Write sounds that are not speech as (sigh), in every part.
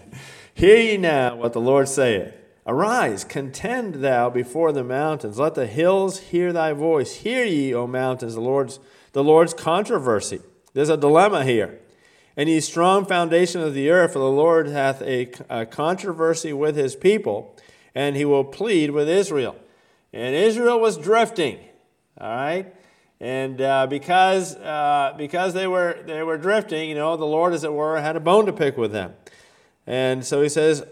(laughs) Hear ye now what the Lord saith. Arise, contend thou before the mountains. Let the hills hear thy voice. Hear ye, O mountains, the Lord's, the Lord's controversy. There's a dilemma here. And ye strong foundation of the earth, for the Lord hath a, a controversy with his people, and he will plead with Israel. And Israel was drifting, all right? And uh, because, uh, because they, were, they were drifting, you know, the Lord, as it were, had a bone to pick with them. And so he says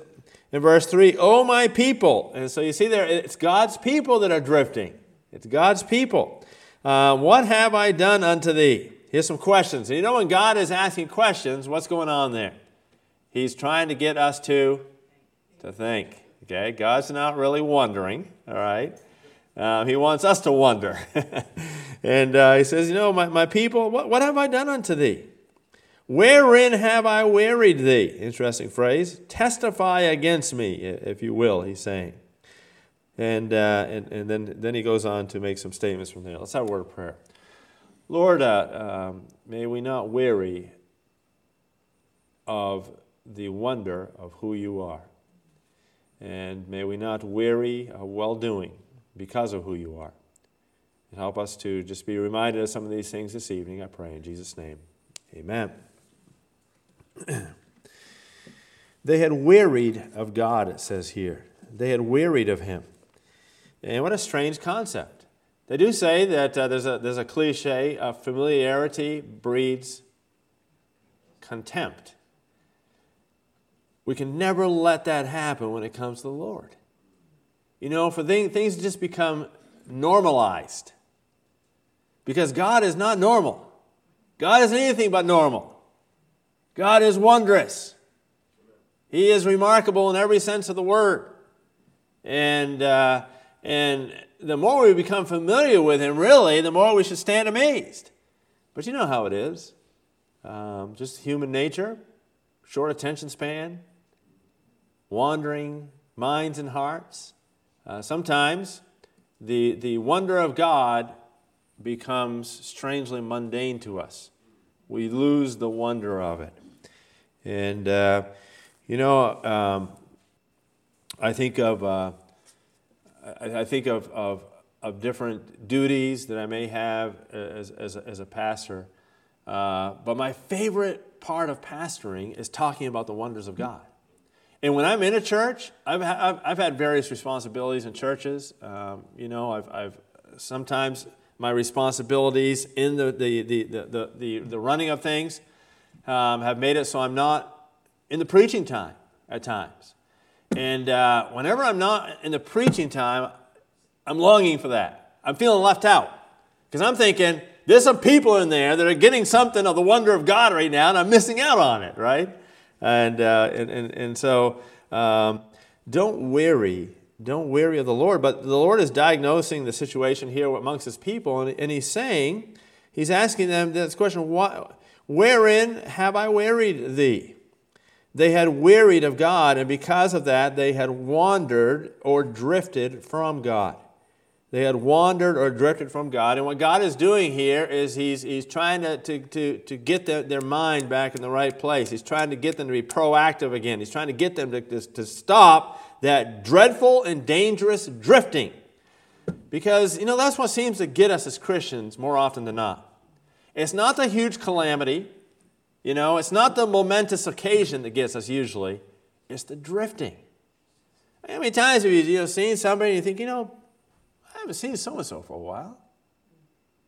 in verse 3, Oh, my people. And so you see there, it's God's people that are drifting. It's God's people. Uh, what have I done unto thee? Here's some questions. And you know, when God is asking questions, what's going on there? He's trying to get us to, to think. Okay? God's not really wondering, all right? Uh, he wants us to wonder. (laughs) and uh, he says, You know, my, my people, what, what have I done unto thee? Wherein have I wearied thee? Interesting phrase. Testify against me, if you will, he's saying. And, uh, and, and then, then he goes on to make some statements from there. Let's have a word of prayer. Lord, uh, um, may we not weary of the wonder of who you are. And may we not weary of well doing because of who you are. And help us to just be reminded of some of these things this evening, I pray in Jesus' name. Amen. (clears throat) they had wearied of God, it says here. They had wearied of Him. And what a strange concept. They do say that uh, there's, a, there's a cliche of familiarity breeds contempt. We can never let that happen when it comes to the Lord. You know, for things, things just become normalized. Because God is not normal. God isn't anything but normal. God is wondrous. He is remarkable in every sense of the word. And, uh, and the more we become familiar with Him, really, the more we should stand amazed. But you know how it is um, just human nature, short attention span, wandering minds and hearts. Uh, sometimes the, the wonder of God becomes strangely mundane to us. We lose the wonder of it. And, uh, you know, um, I think of, uh, I, I, think of, of, of, different duties that I may have as, as, a, as a pastor. Uh, but my favorite part of pastoring is talking about the wonders of God. And when I'm in a church, I've, ha- I've, had various responsibilities in churches. Um, you know, I've, I've sometimes my responsibilities in the, the, the, the, the, the running of things um, have made it so I'm not in the preaching time at times. And uh, whenever I'm not in the preaching time, I'm longing for that. I'm feeling left out because I'm thinking there's some people in there that are getting something of the wonder of God right now, and I'm missing out on it, right? And, uh, and, and, and so um, don't weary. Don't weary of the Lord. But the Lord is diagnosing the situation here amongst his people, and, and he's saying, he's asking them this question why, Wherein have I wearied thee? They had wearied of God, and because of that, they had wandered or drifted from God. They had wandered or drifted from God. And what God is doing here is He's, he's trying to, to, to, to get the, their mind back in the right place. He's trying to get them to be proactive again. He's trying to get them to, to, to stop that dreadful and dangerous drifting. Because, you know, that's what seems to get us as Christians more often than not. It's not the huge calamity, you know, it's not the momentous occasion that gets us usually, it's the drifting. How many times have you, you know, seen somebody and you think, you know, I haven't seen so and so for a while.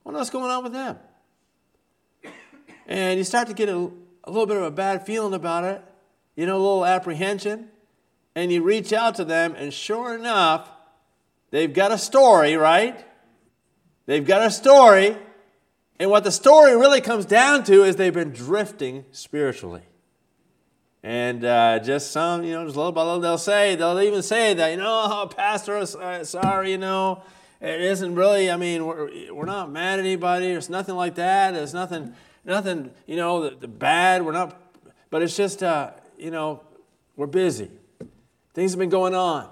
Wonder what's going on with them. And you start to get a, a little bit of a bad feeling about it, you know, a little apprehension, and you reach out to them, and sure enough, they've got a story, right? They've got a story and what the story really comes down to is they've been drifting spiritually. And uh, just some, you know, just little by little, they'll say, they'll even say that, you know, oh, Pastor, sorry, you know, it isn't really, I mean, we're, we're not mad at anybody. There's nothing like that. There's nothing, nothing, you know, the, the bad. We're not, but it's just, uh, you know, we're busy. Things have been going on.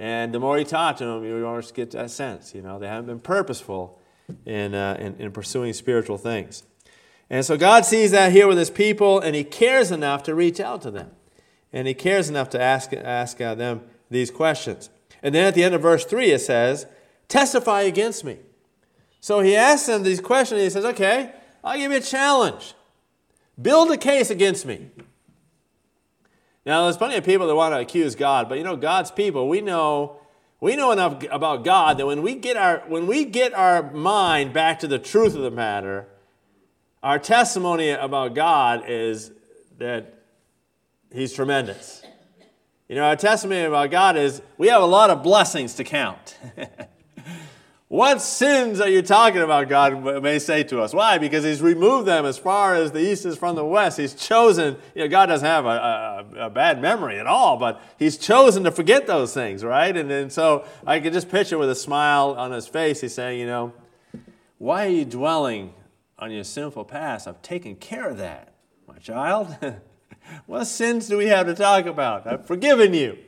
And the more you talk to them, you almost get that sense, you know, they haven't been purposeful in, uh, in, in pursuing spiritual things. And so God sees that here with his people, and he cares enough to reach out to them. And he cares enough to ask, ask uh, them these questions. And then at the end of verse 3, it says, Testify against me. So he asks them these questions. he says, Okay, I'll give you a challenge. Build a case against me. Now, there's plenty of people that want to accuse God, but you know, God's people, we know we know enough about God that when we get our when we get our mind back to the truth of the matter, our testimony about God is that He's tremendous. You know, our testimony about God is we have a lot of blessings to count. (laughs) what sins are you talking about, God may say to us? Why? Because He's removed them as far as the east is from the west. He's chosen, you know, God doesn't have a, a, a bad memory at all, but He's chosen to forget those things, right? And, and so I can just picture with a smile on His face, He's saying, you know, why are you dwelling on your sinful past? I've taken care of that, my child. (laughs) what sins do we have to talk about? I've forgiven you.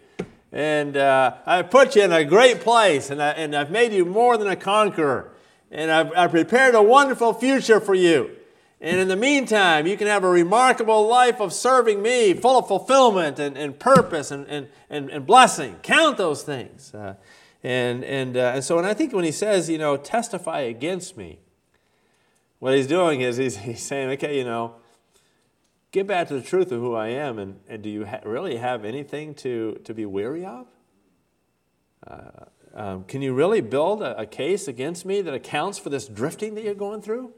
And uh, I've put you in a great place, and, I, and I've made you more than a conqueror. And I've, I've prepared a wonderful future for you. And in the meantime, you can have a remarkable life of serving me, full of fulfillment and, and purpose and, and, and, and blessing. Count those things. Uh, and, and, uh, and so, and I think when he says, you know, testify against me, what he's doing is he's, (laughs) he's saying, okay, you know, get back to the truth of who I am, and, and do you ha- really have anything to, to be weary of? Uh, um, can you really build a, a, case against me that accounts for this drifting that you're going through?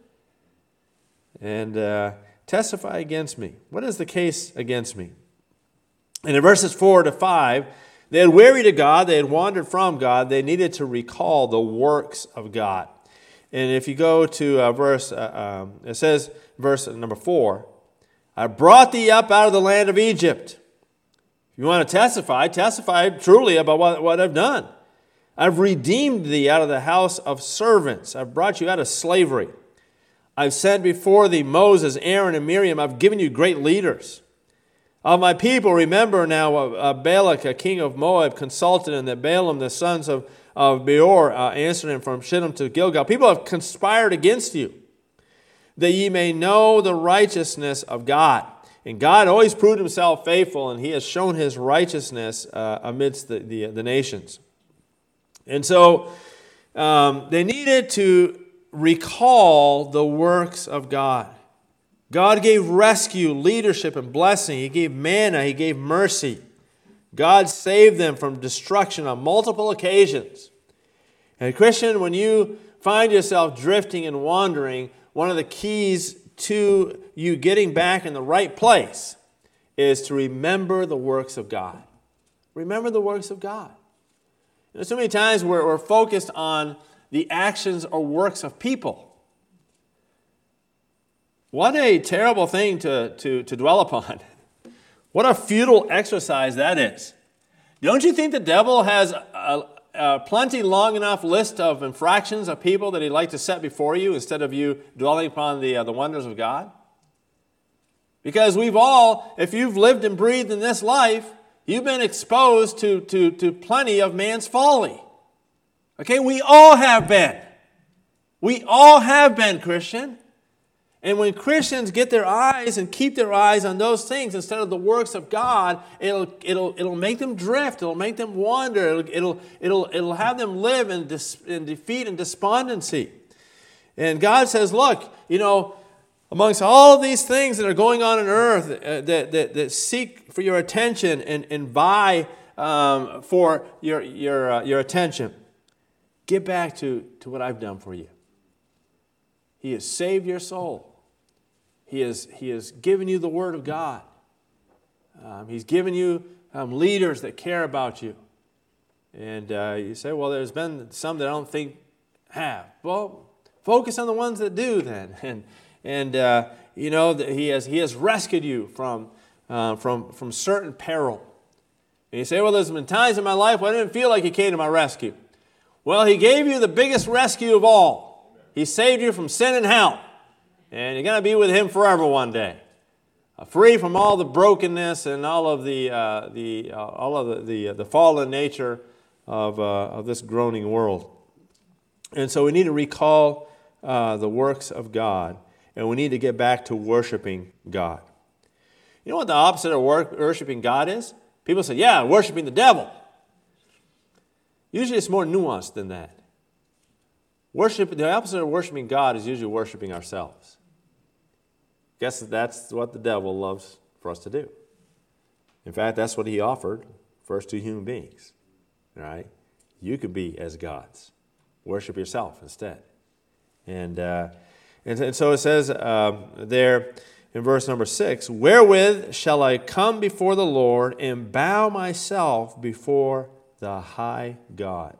And uh, testify against me. What is the case against me? And in verses 4 to 5, they had wearied of God, they had wandered from God, they needed to recall the works of God. And if you go to uh, verse, uh, um, it says, verse number 4, I brought thee up out of the land of Egypt. If you want to testify, testify truly about what, what I've done. I've redeemed thee out of the house of servants. I've brought you out of slavery. I've sent before thee Moses, Aaron, and Miriam. I've given you great leaders. Of my people, remember now uh, Balak, a king of Moab, consulted, and that Balaam, the sons of, of Beor, uh, answered him from Shittim to Gilgal. People have conspired against you that ye may know the righteousness of God. And God always proved himself faithful, and he has shown his righteousness uh, amidst the, the, the, nations. And so um, they needed to recall the works of God. God gave rescue, leadership, and blessing. He gave manna, He gave mercy. God saved them from destruction on multiple occasions. And, Christian, when you find yourself drifting and wandering, one of the keys to you getting back in the right place is to remember the works of God. Remember the works of God. You know, so many times we're, we're focused on the actions or works of people. What a terrible thing to, to, to dwell upon. (laughs) What a futile exercise that is. Don't you think the devil has a, a plenty long enough list of infractions of people that he'd like to set before you instead of you dwelling upon the, uh, the wonders of God? Because we've all, if you've lived and breathed in this life, you've been exposed to, to, to plenty of man's folly. Okay, we all have been. We all have been, Christian. And when Christians get their eyes and keep their eyes on those things instead of the works of God, it'll, it'll, it'll make them drift. It'll make them wander. It'll, it'll, it'll, it'll have them live in, dis, in defeat and despondency. And God says, look, you know, amongst all these things that are going on in earth uh, that, that, that seek for your attention and, and vie um, for your, your, uh, your attention, get back to, to what I've done for you. He has saved your soul. He has, he has given you the Word of God. Um, he's given you um, leaders that care about you. And uh, you say, well, there's been some that I don't think have. Well, focus on the ones that do then. (laughs) And, and uh, you know, he has, he has rescued you from, uh, from, from certain peril. And you say, well, there's been times in my life where I didn't feel like he came to my rescue. Well, he gave you the biggest rescue of all. He saved you from sin and hell and you're going to be with him forever one day. Uh, free from all the brokenness and all of the, uh, the, uh, all of the, the, uh, the, fallen nature of, uh, of this groaning world. And so we need to recall the works of God, and we need to get back to worshiping God. You know what the opposite of worshiping God is? People say, yeah, worshiping the devil. Usually it's more nuanced than that. Worship, the opposite of worshiping God is usually worshiping ourselves. Guess that's what the devil loves for us to do. In fact, that's what he offered first to human beings. Right? You could be as gods. Worship yourself instead. And, uh, and, and, so it says um, there in verse number six Wherewith shall I come before the Lord and bow myself before the high God?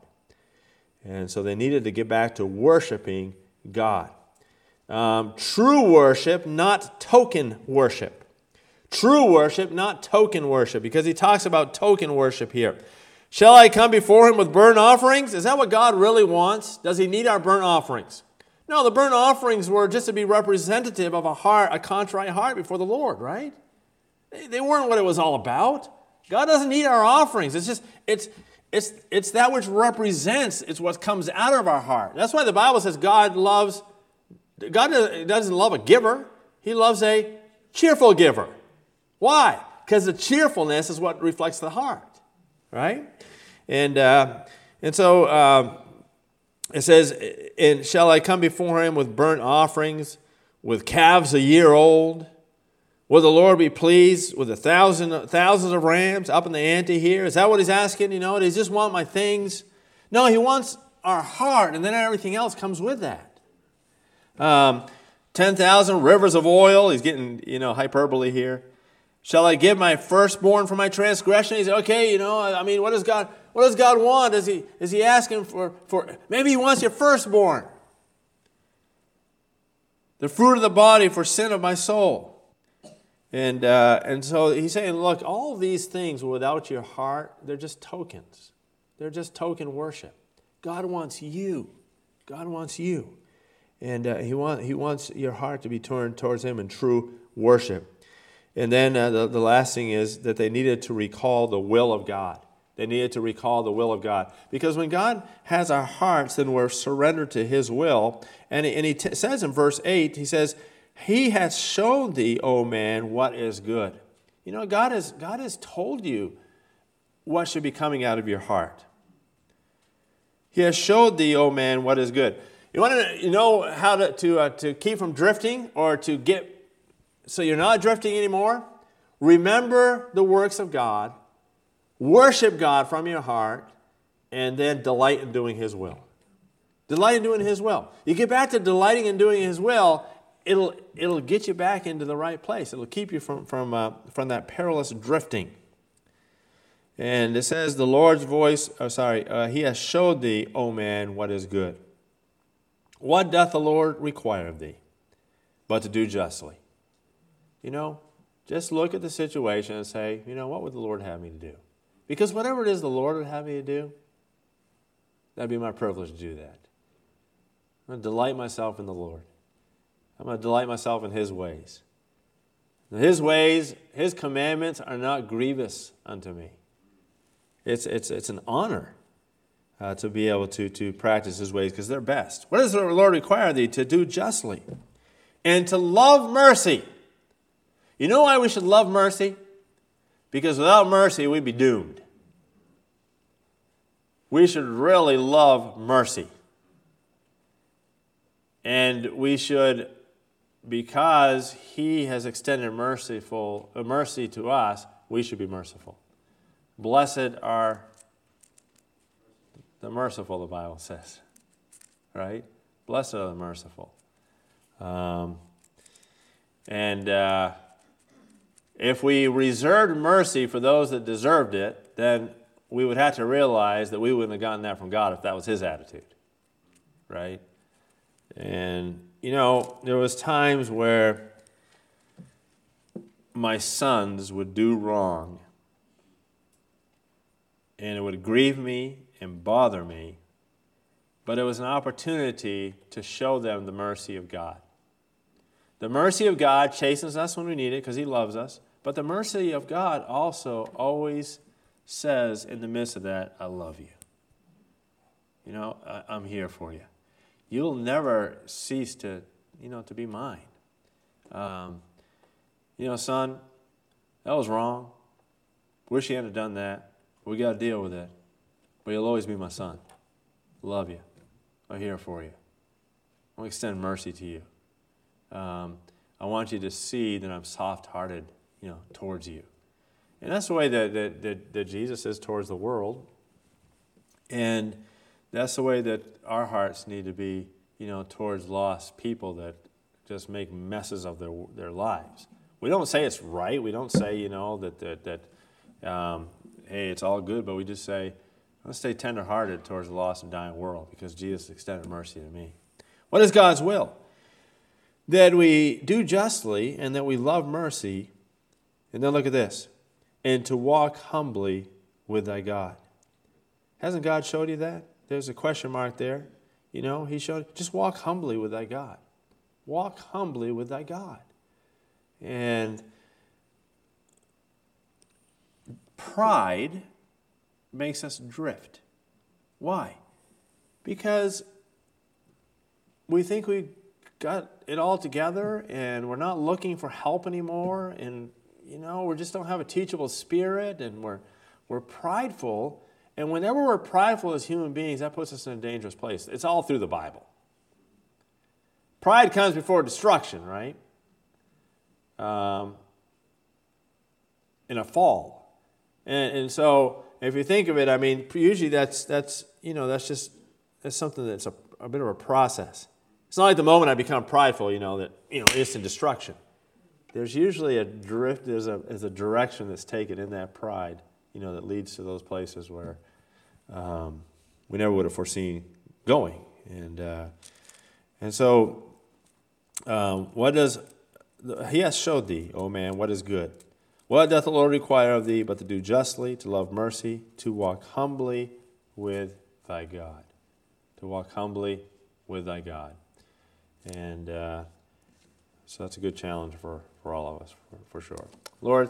And so they needed to get back to worshiping God. Um, true worship, not token worship. True worship, not token worship, because he talks about token worship here. Shall I come before him with burnt offerings? Is that what God really wants? Does he need our burnt offerings? No, the burnt offerings were just to be representative of a heart, a contrite heart before the Lord, right? They weren't what it was all about. God doesn't need our offerings. It's just, it's, it's, it's that which represents, it's what comes out of our heart. That's why the Bible says God loves, God doesn't love a giver, He loves a cheerful giver. Why? Because the cheerfulness is what reflects the heart, right? And, uh, and so uh, it says, And shall I come before him with burnt offerings, with calves a year old? Will the Lord be pleased with a thousand thousands of rams up in the ante here? Is that what he's asking? You know, does he just want my things? No, he wants our heart, and then everything else comes with that. Um, 10,000 rivers of oil. He's getting, you know, hyperbole here. Shall I give my firstborn for my transgression? He said, okay, you know, I mean, what does God, what does God want? Is he, is he asking for, for, maybe he wants your firstborn. The fruit of the body for sin of my soul. And, uh, and so he's saying, look, all these things without your heart, they're just tokens. They're just token worship. God wants you. God wants you. And uh, he, want, he wants your heart to be turned towards him in true worship. And then uh, the, the last thing is that they needed to recall the will of God. They needed to recall the will of God. Because when God has our hearts, then we're surrendered to His will. And, and He t- says in verse 8, He says, He has shown thee, O man, what is good. You know, God has, God has told you what should be coming out of your heart. He has showed thee, O man, what is good. You want to know how to, to, uh, to keep from drifting or to get so you're not drifting anymore. Remember the works of God, worship God from your heart, and then delight in doing His will. Delight in doing His will. You get back to delighting in doing His will, it'll, it'll get you back into the right place. It'll keep you from, from, uh, from that perilous drifting. And it says, The Lord's voice, oh, sorry, uh, He has showed thee, O man, what is good. What doth the Lord require of thee? But to do justly you know, just look at the situation and say, you know, what would the Lord have me to do? Because whatever it is the Lord would have me to do, that'd be my privilege to do that. I'm going to delight myself in the Lord. I'm going to delight myself in His ways. His ways, His commandments are not grievous unto me. It's, it's, it's an honor uh, to be able to, to practice His ways because they're best. What does the Lord require thee? To do justly and to love mercy you know why we should love mercy? Because without mercy, we'd be doomed. We should really love mercy. And we should, because He has extended merciful, uh, mercy to us, we should be merciful. Blessed are the merciful, the Bible says. Right? Blessed are the merciful. Um, and. Uh, if we reserved mercy for those that deserved it, then we would have to realize that we wouldn't have gotten that from God if that was his attitude. Right? And you know, there was times where my sons would do wrong and it would grieve me and bother me, but it was an opportunity to show them the mercy of God. The mercy of God chastens us when we need it because He loves us. But the mercy of God also always says in the midst of that, I love you. You know, I, am here for you. You'll never cease to, you know, to be mine. Um, you know, son, that was wrong. Wish he hadn't done that. We got to deal with it. But you'll always be my son. Love you. I'm here for you. I want to extend mercy to you. Um, I want you to see that I'm soft hearted, you know, towards you. And that's the way that, that, that, that Jesus is towards the world. And that's the way that our hearts need to be, you know, towards lost people that just make messes of their, their lives. We don't say it's right. We don't say, you know, that, that, that um, hey, it's all good, but we just say, let's stay tenderhearted towards the lost and dying world because Jesus extended mercy to me. What is God's will? That we do justly and that we love mercy. And then look at this and to walk humbly with thy God. Hasn't God showed you that? There's a question mark there. You know, He showed, just walk humbly with thy God. Walk humbly with thy God. And pride makes us drift. Why? Because we think we got it all together and we're not looking for help anymore and you know we just don't have a teachable spirit and we're we're prideful. And whenever we're prideful as human beings that puts us in a dangerous place. It's all through the bible. Pride comes before destruction right? Um, in a fall and, and so if you think of it i mean usually that's that's you know that's just that's something that's a, a bit of a process it's not like the moment I become prideful, you know, that, you know, instant destruction. There's usually a drift, there's a, there's a direction that's taken in that pride, you know, that leads to those places where um, we never would have foreseen going. And, uh, and so, um, what does, he has showed thee, O man, what is good. What doth the Lord require of thee but to do justly, to love mercy, to walk humbly with thy God? To walk humbly with thy God. And uh, so that's a good challenge for, for all of us, for, for sure. Lord,